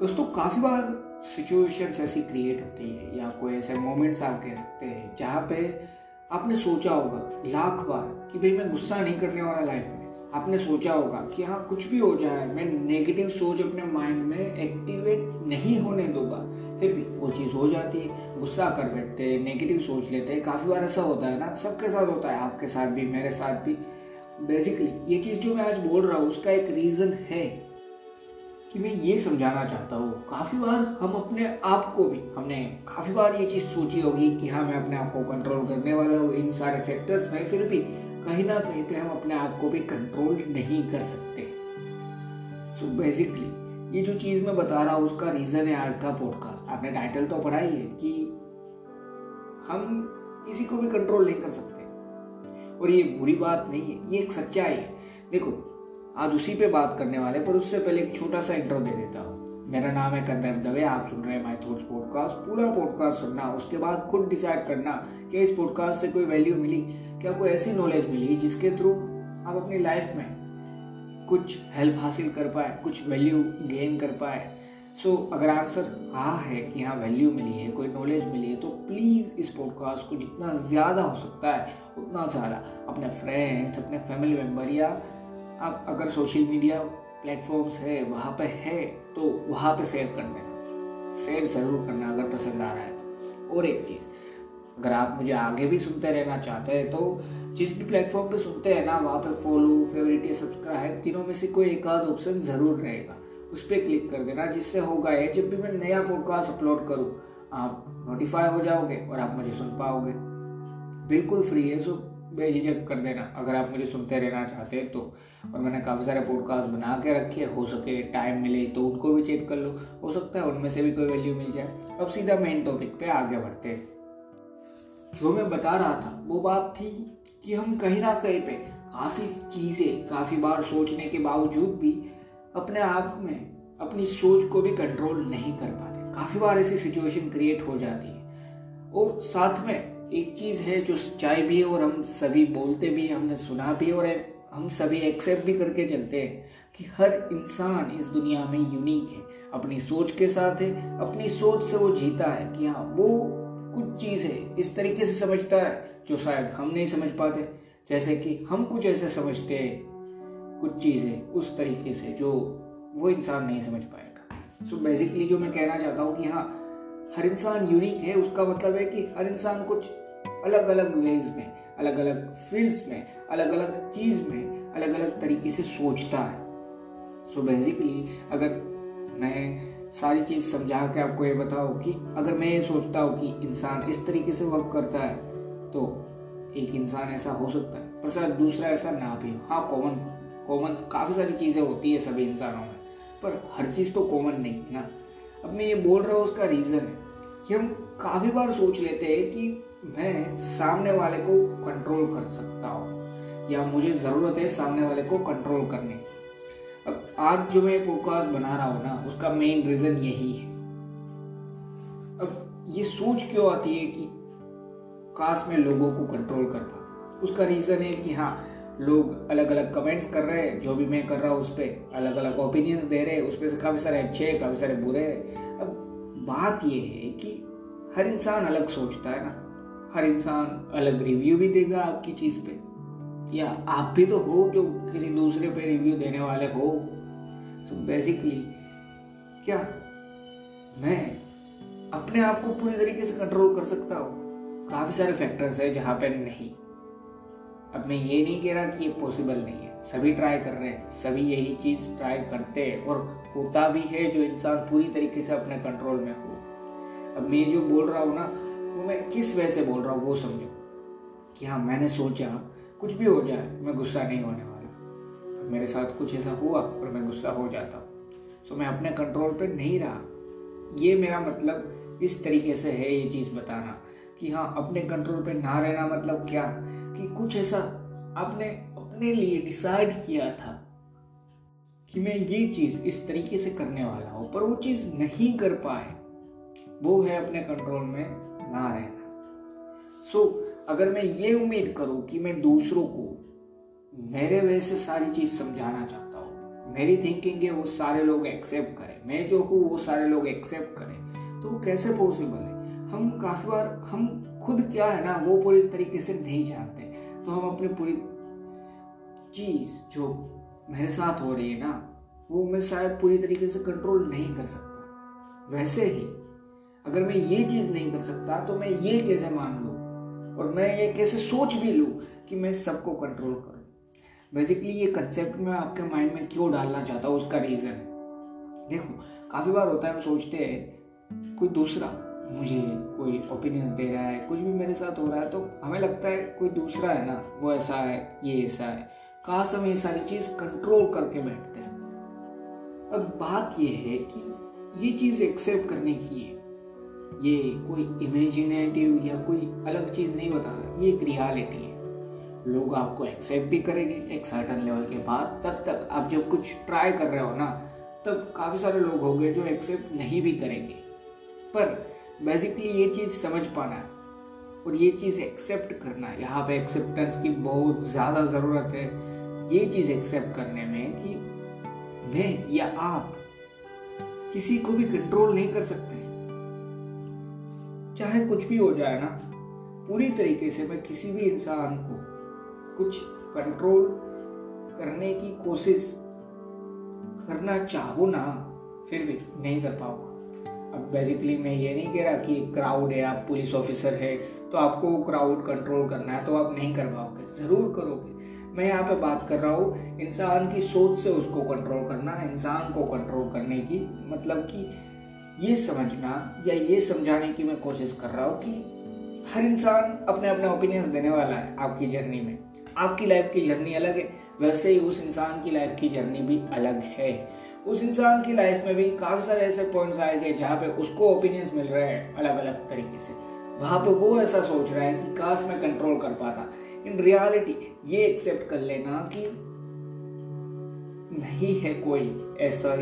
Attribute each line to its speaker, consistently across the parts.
Speaker 1: दोस्तों, काफ़ी बार सिचुएशंस ऐसी क्रिएट होती है, या कोई ऐसे मोमेंट्स आप कह सकते हैं, जहाँ पे आपने सोचा होगा लाख बार कि भाई मैं गुस्सा नहीं करने वाला लाइफ में। आपने सोचा होगा कि हाँ कुछ भी हो जाए, मैं नेगेटिव सोच अपने माइंड में एक्टिवेट नहीं होने दूँगा। फिर भी वो चीज़ हो जाती है, गुस्सा कर बैठते हैं नेगेटिव सोच लेते हैं। काफ़ी बार ऐसा होता है ना, सबके साथ होता है, आपके साथ भी, मेरे साथ भी। बेसिकली ये चीज़ जो मैं आज बोल रहा हूँ, उसका एक रीज़न है। कि मैं ये समझाना चाहता हूँ। काफ़ी बार हम अपने आप को भी, हमने काफ़ी बार ये चीज़ सोची होगी कि हाँ मैं अपने आप को कंट्रोल करने वाला हूँ। इन सारे फैक्टर्स में फिर भी कहीं ना कहीं पे हम अपने आप को भी कंट्रोल नहीं कर सकते। सो so बेसिकली ये जो चीज़ मैं बता रहा हूँ, उसका रीज़न है आज का पॉडकास्ट आपने टाइटल तो पढ़ा ही है कि हम किसी को भी कंट्रोल नहीं कर सकते। और ये बुरी बात नहीं है, ये एक सच्चाई है। देखो आज उसी पे बात करने वाले पर उससे पहले एक छोटा सा इंट्रो दे देता हूँ। मेरा नाम है कंदर दवे आप सुन रहे हैं माई थॉट्स पॉडकास्ट पूरा पॉडकास्ट सुनना उसके बाद खुद डिसाइड करना कि इस पॉडकास्ट से कोई वैल्यू मिली क्या कोई ऐसी नॉलेज मिली जिसके थ्रू आप अपनी लाइफ में कुछ हेल्प हासिल कर पाए कुछ वैल्यू गेन कर पाए। सो so, अगर आंसर हाँ है कि हाँ वैल्यू मिली है कोई नॉलेज मिली है तो प्लीज़ इस पॉडकास्ट को जितना ज़्यादा हो सकता है उतना ज़्यादा अपने फ्रेंड्स अपने फैमिली मेंबर या आप अगर सोशल मीडिया प्लेटफॉर्म्स है, वहाँ पे है तो वहाँ पे शेयर कर देना। शेयर ज़रूर करना अगर पसंद आ रहा है तो। और एक चीज़, अगर आप मुझे आगे भी सुनते रहना चाहते हैं तो जिस भी प्लेटफॉर्म पे सुनते हैं ना, वहाँ पे फॉलो फेवरेट या सब्सक्राइब तीनों में से कोई एक आध ऑप्शन ज़रूर रहेगा। उस पर क्लिक कर देना, जिससे होगा ये, जब भी मैं नया पॉडकास्ट अपलोड करूँ, आप नोटिफाई हो जाओगे और आप मुझे सुन पाओगे। बिल्कुल फ्री है सो बेझिझक कर देना। अगर आप मुझे सुनते रहना चाहते हैं तो। और मैंने काफ़ी सारे पॉडकास्ट बना के रखे हो। सके टाइम मिले तो उनको भी चेक कर लो। हो सकता है उनमें से भी कोई वैल्यू मिल जाए। अब सीधा मेन टॉपिक पे आगे बढ़ते हैं। जो मैं बता रहा था, वो बात थी कि हम कहीं ना कहीं पे काफ़ी चीज़ें, काफ़ी बार सोचने के बावजूद भी अपने आप में अपनी सोच को भी कंट्रोल नहीं कर पाते। काफ़ी बार ऐसी सिचुएशन क्रिएट हो जाती है। और साथ में एक चीज़ है जो सच्चाई भी है और हम सभी बोलते भी हैं, हमने सुना भी और हम सभी एक्सेप्ट भी करके चलते हैं कि हर इंसान इस दुनिया में यूनिक है। अपनी सोच के साथ है, अपनी सोच से वो जीता है कि हाँ वो कुछ चीज़ है, इस तरीके से समझता है जो शायद हम नहीं समझ पाते। जैसे कि हम कुछ ऐसे समझते हैं, कुछ चीज़ें उस तरीके से जो वो इंसान नहीं समझ पाएगा। सो so बेसिकली जो मैं कहना चाहता हूँ कि हाँ हर इंसान यूनिक है, उसका मतलब है कि हर इंसान कुछ अलग अलग वेज में अलग अलग फील्ड्स में अलग अलग चीज़ में अलग अलग तरीके से सोचता है। सो so बेसिकली अगर मैं सारी चीज़ समझा के आपको ये बताओ कि अगर मैं ये सोचता हूँ कि इंसान इस तरीके से वर्क करता है तो एक इंसान ऐसा हो सकता है। पर शायद दूसरा ऐसा ना भी हो। हाँ कॉमन कॉमन काफ़ी सारी चीज़ें होती है सभी इंसानों में, पर हर चीज़ तो कॉमन नहीं है ना? अब मैं ये बोल रहा हूँ उसका रीज़न है। कि हम काफ़ी बार सोच लेते हैं कि मैं सामने वाले को कंट्रोल कर सकता हूँ, या मुझे ज़रूरत है सामने वाले को कंट्रोल करने की। अब आज जो मैं पॉडकास्ट बना रहा हूँ ना, उसका मेन रीज़न यही है। अब ये सोच क्यों आती है कि काश में लोगों को कंट्रोल कर पाता? उसका रीज़न है कि हाँ लोग अलग अलग कमेंट्स कर रहे हैं, जो भी मैं कर रहा हूँ उस पर अलग अलग ओपिनियंस दे रहे हैं, उस पर से काफ़ी सारे अच्छे, काफ़ी सारे बुरे। हैं अब बात यह है कि हर इंसान अलग सोचता है ना। हर इंसान अलग रिव्यू भी देगा आपकी चीज़ पे। या आप भी तो हो जो किसी दूसरे पे रिव्यू देने वाले हो। सो so बेसिकली क्या मैं अपने आप को पूरी तरीके से कंट्रोल कर सकता हूँ? काफ़ी सारे फैक्टर्स है जहाँ पे नहीं। अब मैं ये नहीं कह रहा कि ये पॉसिबल नहीं है। सभी ट्राई कर रहे हैं, सभी यही चीज़ ट्राई करते हैं और होता भी है जो इंसान पूरी तरीके से अपने कंट्रोल में हो। अब मैं जो बोल रहा हूँ ना, वो मैं किस वजह से बोल रहा हूँ वो समझो। कि हाँ मैंने सोचा कुछ भी हो जाए, मैं गुस्सा नहीं होने वाला। मेरे साथ कुछ ऐसा हुआ और मैं गुस्सा हो जाता हूँ। सो मैं अपने कंट्रोल पे नहीं रहा। ये मेरा मतलब इस तरीके से है ये चीज़ बताना। कि हाँ अपने कंट्रोल पे ना रहना मतलब क्या? कि कुछ ऐसा आपने अपने लिए डिसाइड किया था कि मैं ये चीज़ इस तरीके से करने वाला हूँ पर वो चीज़ नहीं कर पाए वो है अपने कंट्रोल में ना रहना। सो so, अगर मैं ये उम्मीद करूँ कि मैं दूसरों को मेरे वे से सारी चीज़ समझाना चाहता हूँ मेरी थिंकिंग है वो सारे लोग एक्सेप्ट करें मैं जो हूँ वो सारे लोग एक्सेप्ट करें तो वो कैसे पॉसिबल है? हम काफ़ी बार हम खुद क्या है ना वो पूरी तरीके से नहीं जानते। तो हम अपनी पूरी चीज़ जो मेरे साथ हो रही है ना, वो मैं शायद पूरी तरीके से कंट्रोल नहीं कर सकता। वैसे ही, अगर मैं ये चीज़ नहीं कर सकता तो मैं ये कैसे मान लू? और मैं ये कैसे सोच भी लू कि मैं सबको कंट्रोल करूँ? बेसिकली ये कंसेप्ट मैं आपके माइंड में क्यों डालना चाहता हूँ, उसका रीज़न है। देखो, काफ़ी बार होता है, हम सोचते हैं, कोई दूसरा मुझे कोई ओपिनियंस दे रहा है, कुछ भी मेरे साथ हो रहा है तो हमें लगता है कोई दूसरा है ना, वो ऐसा है, ये ऐसा है। काश हम ये सारी चीज़ कंट्रोल करके बैठते हैं। अब बात ये है कि ये चीज़ एक्सेप्ट करने की है। ये कोई इमेजिनेटिव या कोई अलग चीज़ नहीं बता रहा, ये एक रियलिटी है। लोग आपको एक्सेप्ट भी करेंगे एक सर्टन लेवल के बाद, तब तक आप जब कुछ ट्राई कर रहे हो ना, तब काफ़ी सारे लोग होंगे जो एक्सेप्ट नहीं भी करेंगे। पर बेसिकली ये चीज़ समझ पाना है और ये चीज़ एक्सेप्ट करना है। यहाँ पे एक्सेप्टेंस की बहुत ज़्यादा ज़रूरत है। ये चीज़ एक्सेप्ट करने में कि मैं या आप किसी को भी कंट्रोल नहीं कर सकते। चाहे कुछ भी हो जाए ना, पूरी तरीके से मैं किसी भी इंसान को कुछ कंट्रोल करने की कोशिश करना चाहो ना, फिर भी नहीं कर पाओगे अब बेसिकली मैं ये नहीं कह रहा कि क्राउड है, आप पुलिस ऑफिसर है तो आपको वो क्राउड कंट्रोल करना है तो आप नहीं कर पाओगे। ज़रूर करोगे। मैं यहाँ पे बात कर रहा हूँ, इंसान की सोच से उसको कंट्रोल करना, इंसान को कंट्रोल करने की मतलब कि ये समझना या ये समझाने की मैं कोशिश कर रहा हूँ कि हर इंसान अपने अपने ओपिनियंस देने वाला है आपकी जर्नी में। आपकी लाइफ की जर्नी अलग है, वैसे ही उस इंसान की लाइफ की जर्नी भी अलग है। उस इंसान की लाइफ में भी काफ़ी सारे ऐसे पॉइंट्स गए जहाँ पे उसको ओपिनियंस मिल रहे हैं अलग अलग तरीके से। वहाँ पे वो ऐसा सोच रहा है कि काश मैं कंट्रोल कर पाता। इन रियलिटी ये एक्सेप्ट कर लेना कि नहीं है कोई ऐसा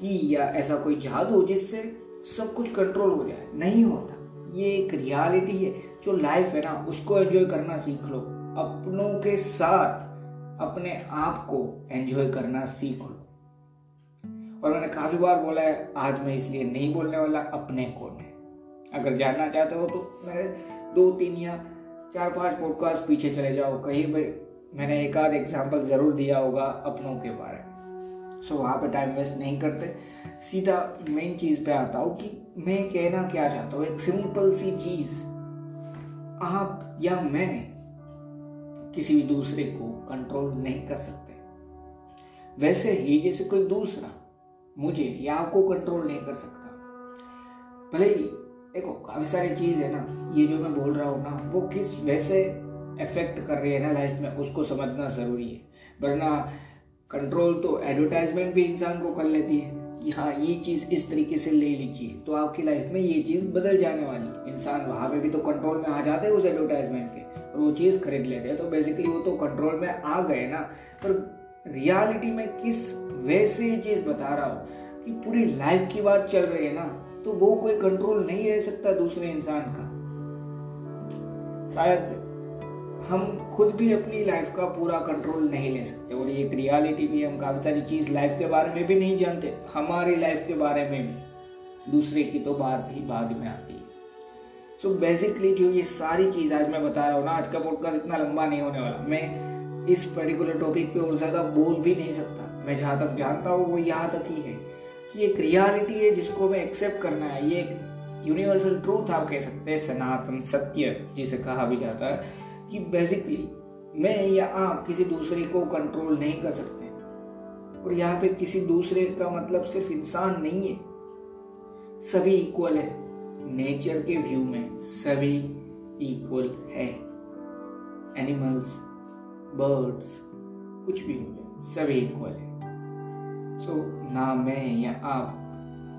Speaker 1: की या ऐसा कोई जादू जिससे सब कुछ कंट्रोल हो जाए। नहीं होता। ये एक रियलिटी है। जो लाइफ है ना, उसको एंजॉय करना सीख लो। अपनों के साथ अपने आप को एंजॉय करना सीख लो। और मैंने काफ़ी बार बोला है, आज मैं इसलिए नहीं बोलने वाला, अपने कौन है अगर जानना चाहते हो तो मेरे दो, तीन या चार, पाँच पॉडकास्ट पीछे चले जाओ। कहीं भाई मैंने एक आध एग्ज़ाम्पल ज़रूर दिया होगा अपनों के बारे में। सो वहाँ पे टाइम वेस्ट नहीं करते। सीधा मेन चीज़ पे आता हूँ कि मैं कहना क्या चाहता हूँ। एक सिंपल सी चीज़। आप या मैं किसी भी दूसरे को कंट्रोल नहीं कर सकते। वैसे ही जैसे कोई दूसरा मुझे या आपको कंट्रोल नहीं कर सकता। भले ही, देखो, काफ़ी सारी चीज़ है ना, ये जो मैं बोल रहा हूँ ना, वो किस वैसे इफ़ेक्ट कर रही है ना लाइफ में, उसको समझना ज़रूरी है। वरना कंट्रोल तो एडवर्टाइजमेंट भी इंसान को कर लेती है कि हाँ ये चीज़ इस तरीके से ले लीजिए तो आपकी लाइफ में ये चीज़ बदल जाने वाली है। इंसान वहाँ पे भी तो कंट्रोल में आ जाते हैं उस एडवर्टाइजमेंट के, और वो चीज़ खरीद लेते हैं तो बेसिकली वो तो कंट्रोल में आ गए ना, पर रियलिटी में किस वे से ये चीज़ बता रहा हूँ कि पूरी लाइफ की बात चल रही है ना तो वो कोई कंट्रोल नहीं रह सकता दूसरे इंसान का। शायद हम खुद भी अपनी लाइफ का पूरा कंट्रोल नहीं ले सकते और एक रियलिटी भी हम काफ़ी सारी चीज़ लाइफ के बारे में भी नहीं जानते, हमारी लाइफ के बारे में भी। दूसरे की तो बात ही बाद में आती है। सो so बेसिकली जो ये सारी चीज़ आज मैं बता रहा हूँ ना, आज का पॉडकास्ट इतना लंबा नहीं होने वाला। मैं इस पर्टिकुलर टॉपिक पे और ज़्यादा बोल भी नहीं सकता। मैं जहाँ तक जानता हूँ, वो यहाँ तक ही है कि एक रियलिटी है जिसको हमें एक्सेप्ट करना है। ये एक यूनिवर्सल ट्रूथ आप कह सकते हैं, सनातन सत्य जिसे कहा भी जाता है कि बेसिकली मैं या आप किसी दूसरे को कंट्रोल नहीं कर सकते। और यहाँ पे किसी दूसरे का मतलब सिर्फ़ इंसान नहीं है। सभी इक्वल है। नेचर के व्यू में सभी इक्वल है। एनिमल्स बर्ड्स कुछ भी हो जाए सभी इक्वल है। सो so, ना मैं या आप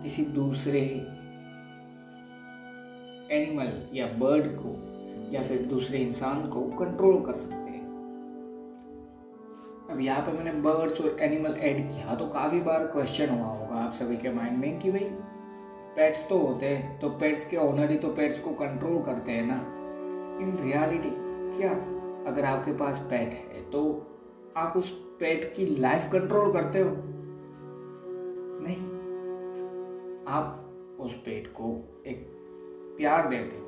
Speaker 1: किसी दूसरे एनिमल या बर्ड को या फिर दूसरे इंसान को कंट्रोल कर सकते हैं। अब यहाँ पर मैंने बर्ड्स और एनिमल ऐड किया तो काफ़ी बार क्वेश्चन हुआ होगा आप सभी के माइंड में कि भाई पेट्स तो होते हैं तो पेट्स के ओनर ही तो पेट्स को कंट्रोल करते हैं ना। इन रियलिटी क्या अगर आपके पास पेट है तो आप उस पेट की लाइफ कंट्रोल करते हो। नहीं, आप उस पेट को एक प्यार देते हो।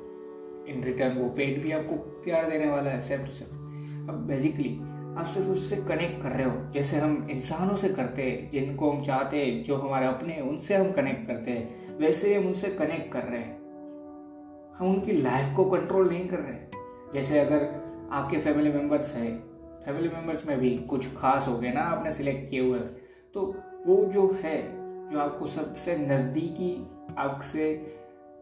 Speaker 1: इन रिटर्न वो पेट भी आपको प्यार देने वाला है सेम टू सेम अब बेसिकली आप सिर्फ़ उससे कनेक्ट कर रहे हो, जैसे हम इंसानों से करते हैं, जिनको हम चाहते हैं, जो हमारे अपने हैं, उनसे हम कनेक्ट करते हैं। वैसे हम उनसे कनेक्ट कर रहे हैं। हम उनकी लाइफ को कंट्रोल नहीं कर रहे जैसे अगर आपके फैमिली मेंबर्स है। फैमिली मेंबर्स में भी कुछ खास हो गए ना, आपने सिलेक्ट किए हुए। तो वो जो है, जो आपको सबसे नज़दीकी, आपसे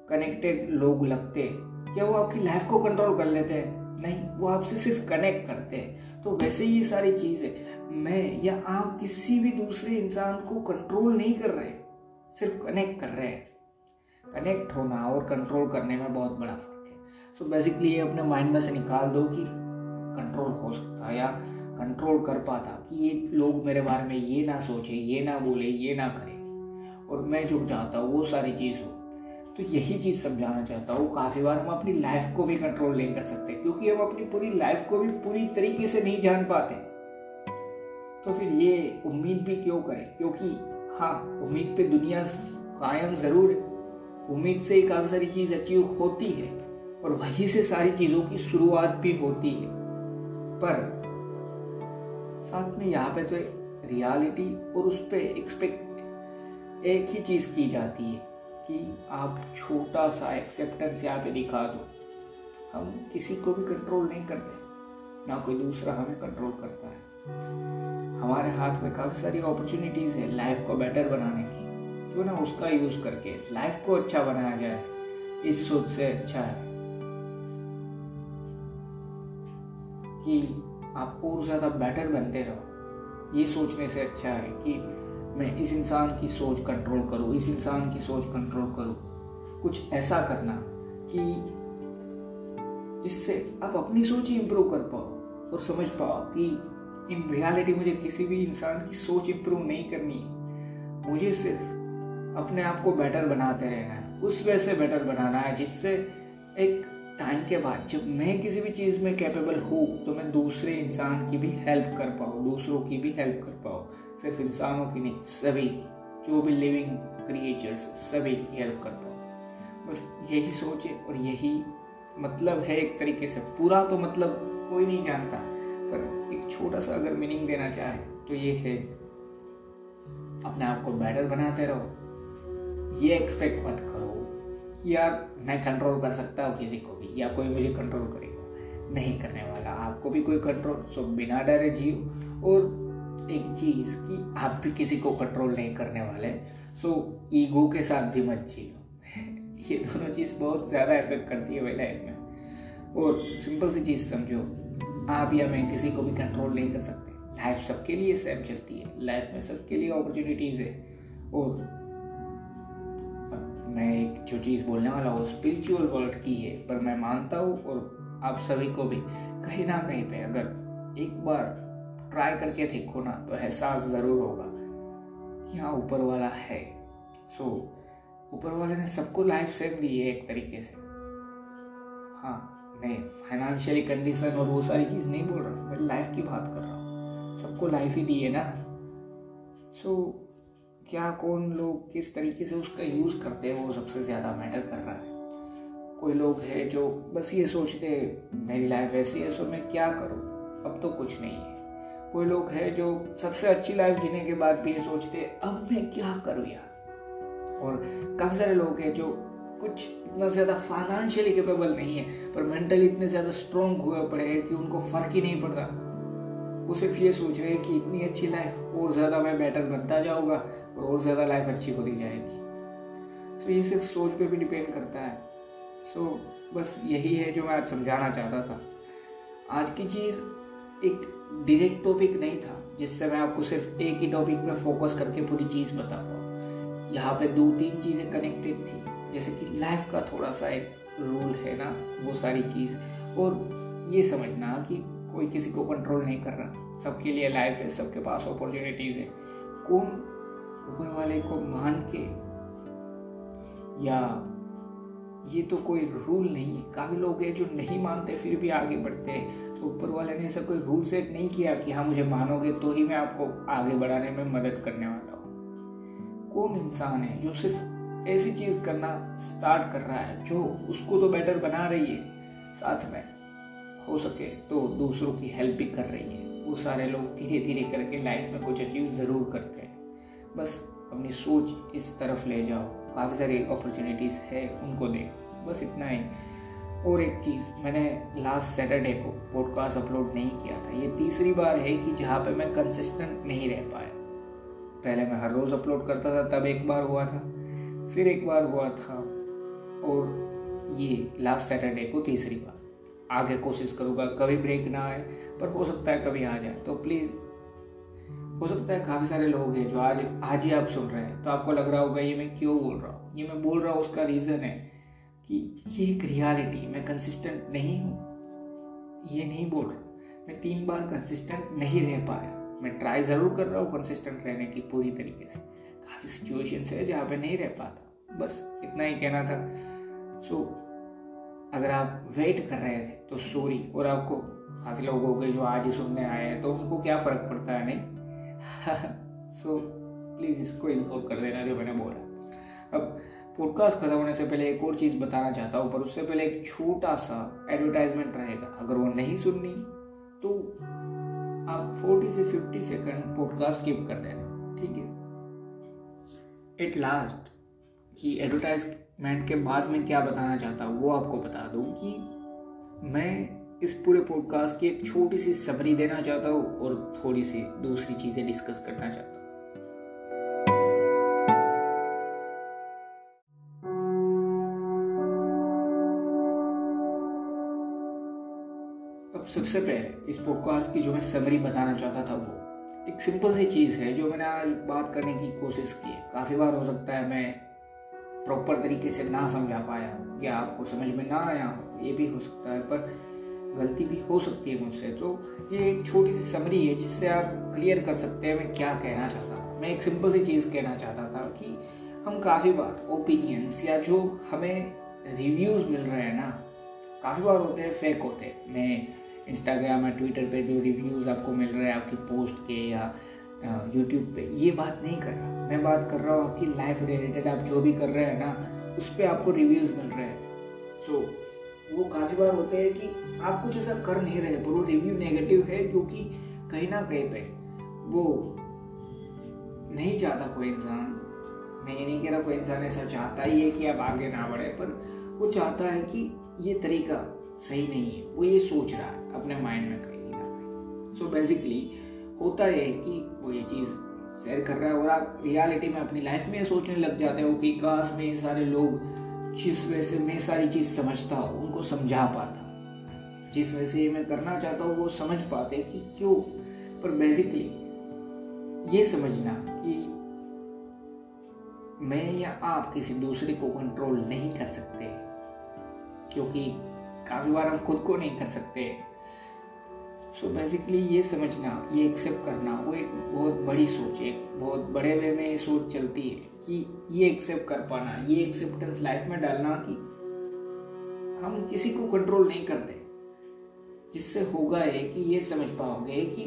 Speaker 1: कनेक्टेड लोग लगते हैं क्या वो आपकी लाइफ को कंट्रोल कर लेते हैं? नहीं, वो आपसे सिर्फ़ कनेक्ट करते हैं। तो वैसे ही ये सारी चीज़ें मैं या आप किसी भी दूसरे इंसान को कंट्रोल नहीं कर रहे, सिर्फ़ कनेक्ट कर रहे हैं। कनेक्ट होना और कंट्रोल करने में बहुत बड़ा फ़र्क सो बेसिकली ये अपने माइंड में से निकाल दो कि कंट्रोल हो सकता या कंट्रोल कर पाता कि ये लोग मेरे बारे में ये ना सोचे, ये ना बोले, ये ना करे। और मैं जो चाहता हूँ, वो सारी चीज़ हो। तो यही चीज़ समझाना चाहता हूँ। काफ़ी बार हम अपनी लाइफ को भी कंट्रोल नहीं कर सकते, क्योंकि हम अपनी पूरी लाइफ को भी पूरी तरीके से नहीं जान पाते। तो फिर ये उम्मीद भी क्यों करें? क्योंकि हाँ उम्मीद पे दुनिया कायम ज़रूर है। उम्मीद से ही काफ़ी सारी चीज़ अचीव होती है। और वहीं से सारी चीज़ों की शुरुआत भी होती है। पर साथ में यहाँ पे तो एक रियलिटी और उस पर एक्सपेक्ट एक ही चीज़ की जाती है कि आप छोटा सा एक्सेप्टेंस यहाँ पे दिखा दो। हम किसी को भी कंट्रोल नहीं करते, ना कोई दूसरा हमें कंट्रोल करता है। हमारे हाथ में काफ़ी सारी अपॉर्चुनिटीज़ है लाइफ को बेटर बनाने की। क्यों ना उसका यूज़ करके लाइफ को अच्छा बनाया जाए, इस सोच से अच्छा है। कि आप और ज़्यादा बेटर बनते रहो। ये सोचने से अच्छा है कि मैं इस इंसान की सोच कंट्रोल करूँ, इस इंसान की सोच कंट्रोल करूँ। कुछ ऐसा करना कि जिससे आप अपनी सोच ही इम्प्रूव कर पाओ और समझ पाओ कि इन रियलिटी मुझे किसी भी इंसान की सोच इम्प्रूव नहीं करनी मुझे सिर्फ़ अपने आप को बेटर बनाते रहना है। उस वजह से बेटर बनाना है जिससे एक टाइम के बाद जब मैं किसी भी चीज़ में कैपेबल हूँ तो मैं दूसरे इंसान की भी हेल्प कर पाऊँ, दूसरों की भी हेल्प कर पाऊँ। सिर्फ़ इंसानों की नहीं, सभी की, जो भी लिविंग क्रिएचर्स सभी की हेल्प कर पाऊँ। बस यही सोचे और यही मतलब है एक तरीके से। पूरा तो मतलब कोई नहीं जानता, पर एक छोटा सा अगर मीनिंग देना चाहे तो ये है, अपने आप को बेटर बनाते रहो। ये एक्सपेक्ट मत करो। कि यार मैं कंट्रोल कर सकता हूँ किसी को भी, या कोई मुझे कंट्रोल करेगा। नहीं करने वाला। आपको भी कोई कंट्रोल सो बिना डरे जियो। और एक चीज़ कि आप भी किसी को कंट्रोल नहीं करने वाले सो ईगो के साथ भी मत जियो। ये दोनों चीज़ बहुत ज़्यादा इफ़ेक्ट करती है भाई लाइफ में। और सिंपल सी चीज़ समझो, आप या मैं किसी को भी कंट्रोल नहीं कर सकते। लाइफ सबके लिए सेम चलती है। लाइफ में सबके लिए अपॉर्चुनिटीज़ है। और मैं एक जो चीज़ बोलने वाला हूँ स्पिरिचुअल वर्ल्ड की है पर मैं मानता हूँ और आप सभी को भी कहीं ना कहीं पे अगर एक बार ट्राई करके देखो ना तो एहसास ज़रूर होगा कि हाँ ऊपर वाला है। सो so, ऊपर वाले ने सबको लाइफ सेम दी है एक तरीके से। हाँ मैं फाइनेंशियली कंडीशन और वो सारी चीज़ नहीं बोल रहा मैं लाइफ की बात कर रहा हूँ। सबको लाइफ ही दी है ना। सो so, क्या, कौन लोग किस तरीके से उसका यूज़ करते हैं, वो सबसे ज़्यादा मैटर कर रहा है। कोई लोग है जो बस ये सोचते मेरी लाइफ ऐसी है, सो मैं क्या करूँ? अब तो कुछ नहीं है। कोई लोग है जो सबसे अच्छी लाइफ जीने के बाद भी ये सोचते अब मैं क्या करूँ यार? और काफ़ी सारे लोग हैं जो कुछ इतना ज़्यादा फाइनेंशियली कैपेबल नहीं है, पर मेंटली इतने ज़्यादा स्ट्रॉन्ग हुए पड़े हैं कि उनको फ़र्क ही नहीं पड़ता। वो सिर्फ़ ये सोच रहे हैं कि इतनी अच्छी लाइफ और ज़्यादा मैं बेटर बनता जाऊँगा और और ज़्यादा लाइफ अच्छी होती जाएगी। सो ये सिर्फ़ सोच पे भी डिपेंड करता है। सो बस यही है जो मैं आज समझाना चाहता था। आज की चीज़ एक डायरेक्ट टॉपिक नहीं था, जिससे मैं आपको सिर्फ़ एक ही टॉपिक पे फोकस करके पूरी चीज़ बता पाऊँ। यहाँ पे दो तीन चीज़ें कनेक्टेड थी, जैसे कि लाइफ का थोड़ा सा एक रूल है ना, वो सारी चीज़। और ये समझना कि कोई किसी को कंट्रोल नहीं कर रहा। सबके लिए लाइफ है, सबके पास अपॉर्चुनिटीज़ है। कौन ऊपर वाले को मान के या ये तो कोई रूल नहीं है। काफ़ी लोग हैं जो नहीं मानते, फिर भी आगे बढ़ते हैं। तो ऊपर वाले ने ऐसा कोई रूल सेट नहीं किया कि हाँ मुझे मानोगे तो ही मैं आपको आगे बढ़ाने में मदद करने वाला हूँ। कौन इंसान है जो सिर्फ़ ऐसी चीज़ करना स्टार्ट कर रहा है, जो उसको तो बेटर बना रही है साथ में? हो सके तो दूसरों की हेल्प भी कर रही है। वो सारे लोग धीरे धीरे करके लाइफ में कुछ अचीव ज़रूर करते हैं। बस अपनी सोच इस तरफ़ ले जाओ। काफ़ी सारी अपॉर्चुनिटीज़ है उनको दे बस इतना ही। और एक चीज़, मैंने लास्ट सैटरडे को पॉडकास्ट अपलोड नहीं किया था। ये तीसरी बार है कि जहाँ पे मैं कंसिस्टेंट नहीं रह पाया। पहले मैं हर रोज़ अपलोड करता था, तब एक बार हुआ था, फिर एक बार हुआ था। और ये लास्ट सैटरडे को तीसरी बार। आगे कोशिश करूँगा कभी ब्रेक ना आए पर हो सकता है कभी आ जाए। तो प्लीज़ हो सकता है काफ़ी सारे लोग हैं जो आज आज ही आप सुन रहे हैं। तो आपको लग रहा होगा ये मैं क्यों बोल रहा हूँ? ये मैं बोल रहा हूँ उसका रीज़न है कि ये एक रियलिटी मैं कंसिस्टेंट नहीं हूँ। ये नहीं बोल रहा। मैं तीन बार कंसिस्टेंट नहीं रह पाया। मैं ट्राई ज़रूर कर रहा हूँ कंसिस्टेंट रहने की पूरी तरीके से। काफ़ी सिचुएशन है जहाँ पे नहीं रह पाता। बस इतना ही कहना था। सो so, अगर आप वेट कर रहे थे तो सॉरी और आपको काफ़ी लोग हो गए जो आज ही सुनने आए हैं तो उनको क्या फ़र्क पड़ता है, नहीं? सो प्लीज़ इसको इग्नोर कर देना जो मैंने बोला। अब पॉडकास्ट खत्म होने से पहले एक और चीज़ बताना चाहता हूँ, पर उससे पहले एक छोटा सा एडवर्टाइजमेंट रहेगा। अगर वो नहीं सुननी तो आप 40 से 50 सेकंड पॉडकास्ट स्किप कर देना, ठीक है? एट लास्ट कि एडवर्टाइजमेंट के बाद में क्या बताना चाहता हूँ, वो आपको बता दूँ कि मैं इस पूरे पॉडकास्ट की एक छोटी सी समरी देना चाहता हूँ और थोड़ी सी दूसरी चीज़ें डिस्कस करना चाहता हूँ। अब सबसे पहले इस पॉडकास्ट की जो मैं समरी बताना चाहता था वो एक सिंपल सी चीज़ है जो मैंने आज बात करने की कोशिश की है। काफ़ी बार हो सकता है मैं प्रॉपर तरीके से ना समझा पाया या आपको समझ में ना आया हो, ये भी हो सकता है, पर गलती भी हो सकती है मुझसे। तो ये एक छोटी सी समरी है, जिससे आप क्लियर कर सकते हैं मैं क्या कहना चाहता था मैं एक सिंपल सी चीज़ कहना चाहता था कि हम काफ़ी बार ओपिनियंस या जो हमें रिव्यूज़ मिल रहे हैं ना, काफ़ी बार होते हैं फेक होते हैं। मैं इंस्टाग्राम या ट्विटर पे जो रिव्यूज़ आपको मिल रहे हैं, आपकी पोस्ट के या यूट्यूब पे। ये बात नहीं कर रहा। मैं बात कर रहा हूँ आपकी लाइफ रिलेटेड आप जो भी कर रहे हैं ना उस पर आपको रिव्यूज़ मिल रहे हैं। सो so, वो काफ़ी बार होते हैं कि आप कुछ ऐसा कर नहीं रहे पर वो रिव्यू नेगेटिव है क्योंकि कहीं ना कहीं पे वो नहीं चाहता कोई इंसान। मैं ये नहीं कह रहा कोई इंसान ऐसा चाहता ही है कि आप आगे ना बढ़े पर वो चाहता है कि ये तरीका सही नहीं है। वो ये सोच रहा है अपने माइंड में कहीं ना कहीं। सो बेसिकली होता है कि वो ये चीज़ शेयर कर रहा है और आप रियलिटी में अपनी लाइफ में सोचने लग जाते हो कि काश में सारे लोग जिस वजह से मैं सारी चीज़ समझता हूँ, उनको समझा पाता जिस वजह से मैं करना चाहता हूँ, वो समझ पाते कि क्यों? पर बेसिकली ये समझना कि मैं या आप किसी दूसरे को कंट्रोल नहीं कर सकते, क्योंकि काफ़ी बार हम खुद को नहीं कर सकते। सो so बेसिकली ये समझना, ये एक्सेप्ट करना, वो एक बहुत बड़ी सोच है। बहुत बड़े वे में ये सोच चलती है कि ये एक्सेप्ट कर पाना, ये एक्सेप्टेंस लाइफ में डालना कि हम किसी को कंट्रोल नहीं करते। जिससे होगा है कि ये समझ पाओगे कि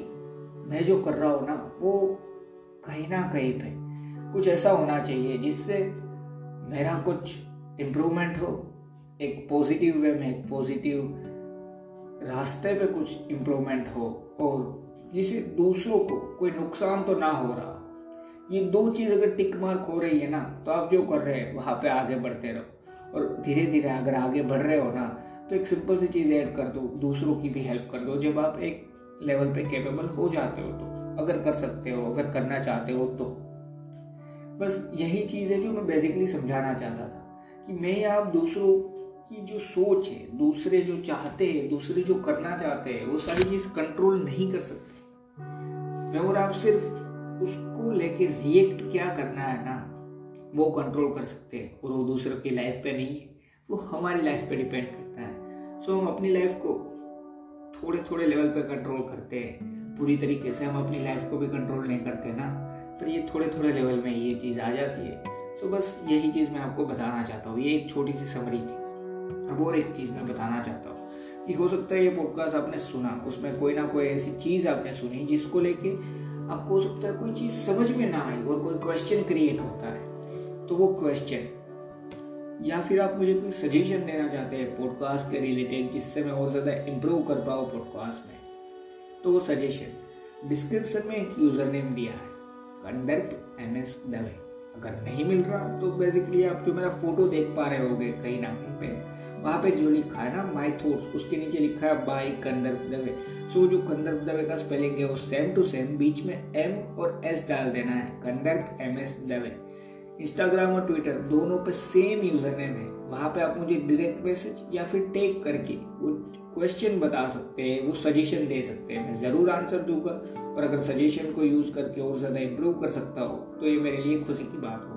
Speaker 1: मैं जो कर रहा हूँ ना, वो कहीं ना कहीं पे कुछ ऐसा होना चाहिए जिससे मेरा कुछ इम्प्रूवमेंट हो, एक पॉजिटिव वे में, एक पॉजिटिव रास्ते पे कुछ इम्प्रूवमेंट हो और जिसे दूसरों को कोई नुकसान तो ना हो रहा। ये दो चीज़ अगर टिक मार्क हो रही है ना तो आप जो कर रहे हैं, वहाँ पे आगे बढ़ते रहो। और धीरे धीरे अगर आगे बढ़ रहे हो ना तो एक सिंपल सी चीज़ ऐड कर दो, दूसरों की भी हेल्प कर दो। जब आप एक लेवल पे कैपेबल हो जाते हो तो अगर कर सकते हो, अगर करना चाहते हो तो। बस यही चीज़ है जो मैं बेसिकली समझाना चाहता था कि मैं आप दूसरों की जो सोच है, दूसरे जो चाहते हैं, दूसरे जो करना चाहते हैं, वो सारी चीज़ कंट्रोल नहीं कर सकते। मैं और आप सिर्फ़ उसको लेके रिएक्ट क्या करना है ना, वो कंट्रोल कर सकते हैं। और वो दूसरों की लाइफ पे नहीं है वो हमारी लाइफ पे डिपेंड करता है। सो हम अपनी लाइफ को थोड़े थोड़े लेवल पे कंट्रोल करते हैं। पूरी तरीके से हम अपनी लाइफ को भी कंट्रोल नहीं करते ना, पर ये थोड़े थोड़े लेवल में ये चीज़ आ जाती है। सो बस यही चीज़ मैं आपको बताना चाहता हूँ। ये एक छोटी सी समरी थी। अब और एक चीज़ मैं बताना चाहता हूँ। कि हो सकता है ये पॉडकास्ट आपने सुना, उसमें कोई ना कोई ऐसी चीज़ आपने सुनी जिसको लेके आपको हो सकता है कोई चीज़ समझ में ना आई और कोई क्वेश्चन क्रिएट होता है। तो वो क्वेश्चन या फिर आप मुझे कोई सजेशन देना चाहते हैं पॉडकास्ट के रिलेटेड जिससे मैं और ज़्यादा इम्प्रूव कर पाऊँ पॉडकास्ट में तो वो सजेशन डिस्क्रिप्शन में एक यूज़र नेम दिया है कंदर्प एम एस दवे अगर नहीं मिल रहा तो बेसिकली आप जो मेरा फ़ोटो देख पा रहे होगे कहीं ना कहीं पे वहाँ पे जो लिखा है ना माई थॉट्स उसके नीचे लिखा है बाई कंदर्प दवे सो जो कंदर्प दवे का स्पेलिंग है, वो सेम टू सेम बीच में एम और एस डाल देना है। Kandarp M S Dave Instagram और ट्विटर दोनों पे सेम यूज़र नेम है। वहाँ पे आप मुझे डायरेक्ट मैसेज या फिर टेक करके वो क्वेश्चन बता सकते हैं, वो सजेशन दे सकते हैं। मैं ज़रूर आंसर दूँगा और अगर सजेशन को यूज़ करके और ज़्यादा इम्प्रूव कर सकता हो तो ये मेरे लिए खुशी की बात होगी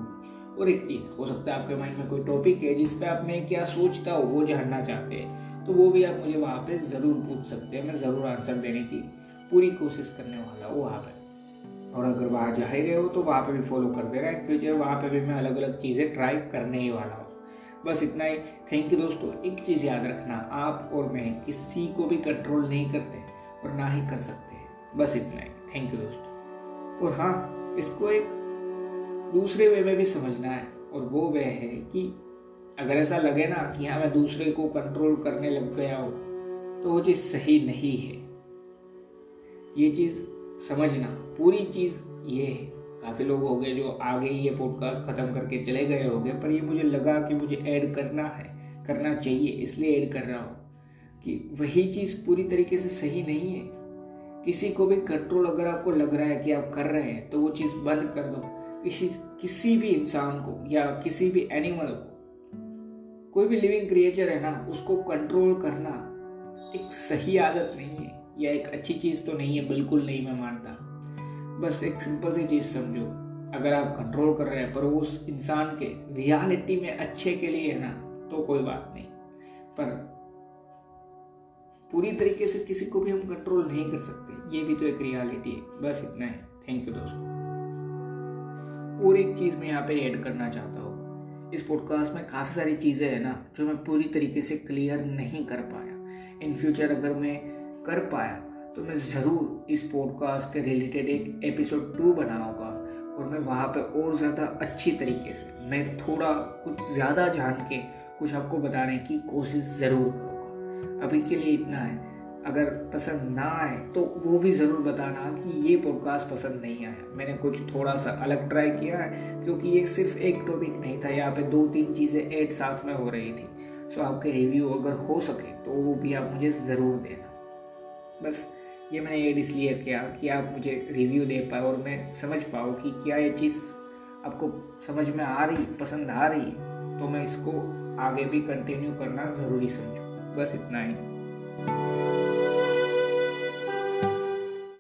Speaker 1: और एक चीज़, हो सकता है आपके माइंड में कोई टॉपिक है जिस पे आप मैं क्या सोचता हूँ, वो जानना चाहते हैं तो वो भी आप मुझे वहाँ पे ज़रूर पूछ सकते हैं, मैं ज़रूर आंसर देने की पूरी कोशिश करने वाला हूँ वहाँ पर। और अगर वहाँ जा ही रहे हो तो वहाँ पे भी फॉलो कर दे देना इन फ्यूचर वहाँ पे भी मैं अलग अलग चीज़ें ट्राई करने ही वाला हूँ। बस इतना ही। थैंक यू दोस्तों। एक चीज़ याद रखना, आप और मैं किसी को भी कंट्रोल नहीं करते और ना ही कर सकते। बस इतना ही। थैंक यू दोस्तों। और हाँ इसको एक दूसरे वे में भी समझना है और वो वे है कि अगर ऐसा लगे ना कि हाँ मैं दूसरे को कंट्रोल करने लग गया हूँ तो वो चीज़ सही नहीं है। ये चीज़ समझना, पूरी चीज़ ये है। काफ़ी लोग हो गए जो आगे ये पॉडकास्ट ख़त्म करके चले गए होंगे, पर ये मुझे लगा कि मुझे ऐड करना है, करना चाहिए, इसलिए ऐड कर रहा हूँ कि वही चीज़ पूरी तरीके से सही नहीं है। किसी को भी कंट्रोल अगर आपको लग रहा है कि आप कर रहे हैं तो वो चीज़ बंद कर दो। किसी किसी भी इंसान को या किसी भी एनिमल को, कोई भी लिविंग क्रिएचर है ना, उसको कंट्रोल करना एक सही आदत नहीं है या एक अच्छी चीज़ तो नहीं है, बिल्कुल नहीं मैं मानता। बस एक सिंपल सी चीज़ समझो, अगर आप कंट्रोल कर रहे हैं, पर उस इंसान के रियलिटी में अच्छे के लिए है ना तो कोई बात नहीं। पर पूरी तरीके से किसी को भी हम कंट्रोल नहीं कर सकते, ये भी तो एक रियलिटी है, बस इतना है। थैंक यू दोस्तों। और एक चीज़ मैं यहाँ पे ऐड करना चाहता हूँ। इस पॉडकास्ट में काफ़ी सारी चीज़ें हैं ना, जो मैं पूरी तरीके से क्लियर नहीं कर पाया। इन फ्यूचर अगर मैं कर पाया तो मैं ज़रूर इस पॉडकास्ट के रिलेटेड एक एपिसोड टू बनाऊँगा और मैं वहाँ पे और ज़्यादा अच्छी तरीके से, मैं थोड़ा कुछ ज़्यादा जान के कुछ आपको बताने की कोशिश ज़रूर करूँगा। अभी के लिए इतना है। अगर पसंद ना आए तो वो भी ज़रूर बताना कि ये पॉडकास्ट पसंद नहीं आया। मैंने कुछ थोड़ा सा अलग ट्राई किया है, क्योंकि ये सिर्फ़ एक टॉपिक नहीं था, यहाँ पे दो तीन चीज़ें एक साथ में हो रही थी। सो आपके रिव्यू अगर हो सके तो वो भी आप मुझे ज़रूर देना। बस, ये मैंने एड इसलिए किया कि आप मुझे रिव्यू दे पाए और मैं समझ पाऊँ कि क्या ये चीज़ आपको समझ में आ रही, पसंद आ रही है तो मैं इसको आगे भी कंटिन्यू करना ज़रूरी समझूँ। बस इतना ही। Thank you.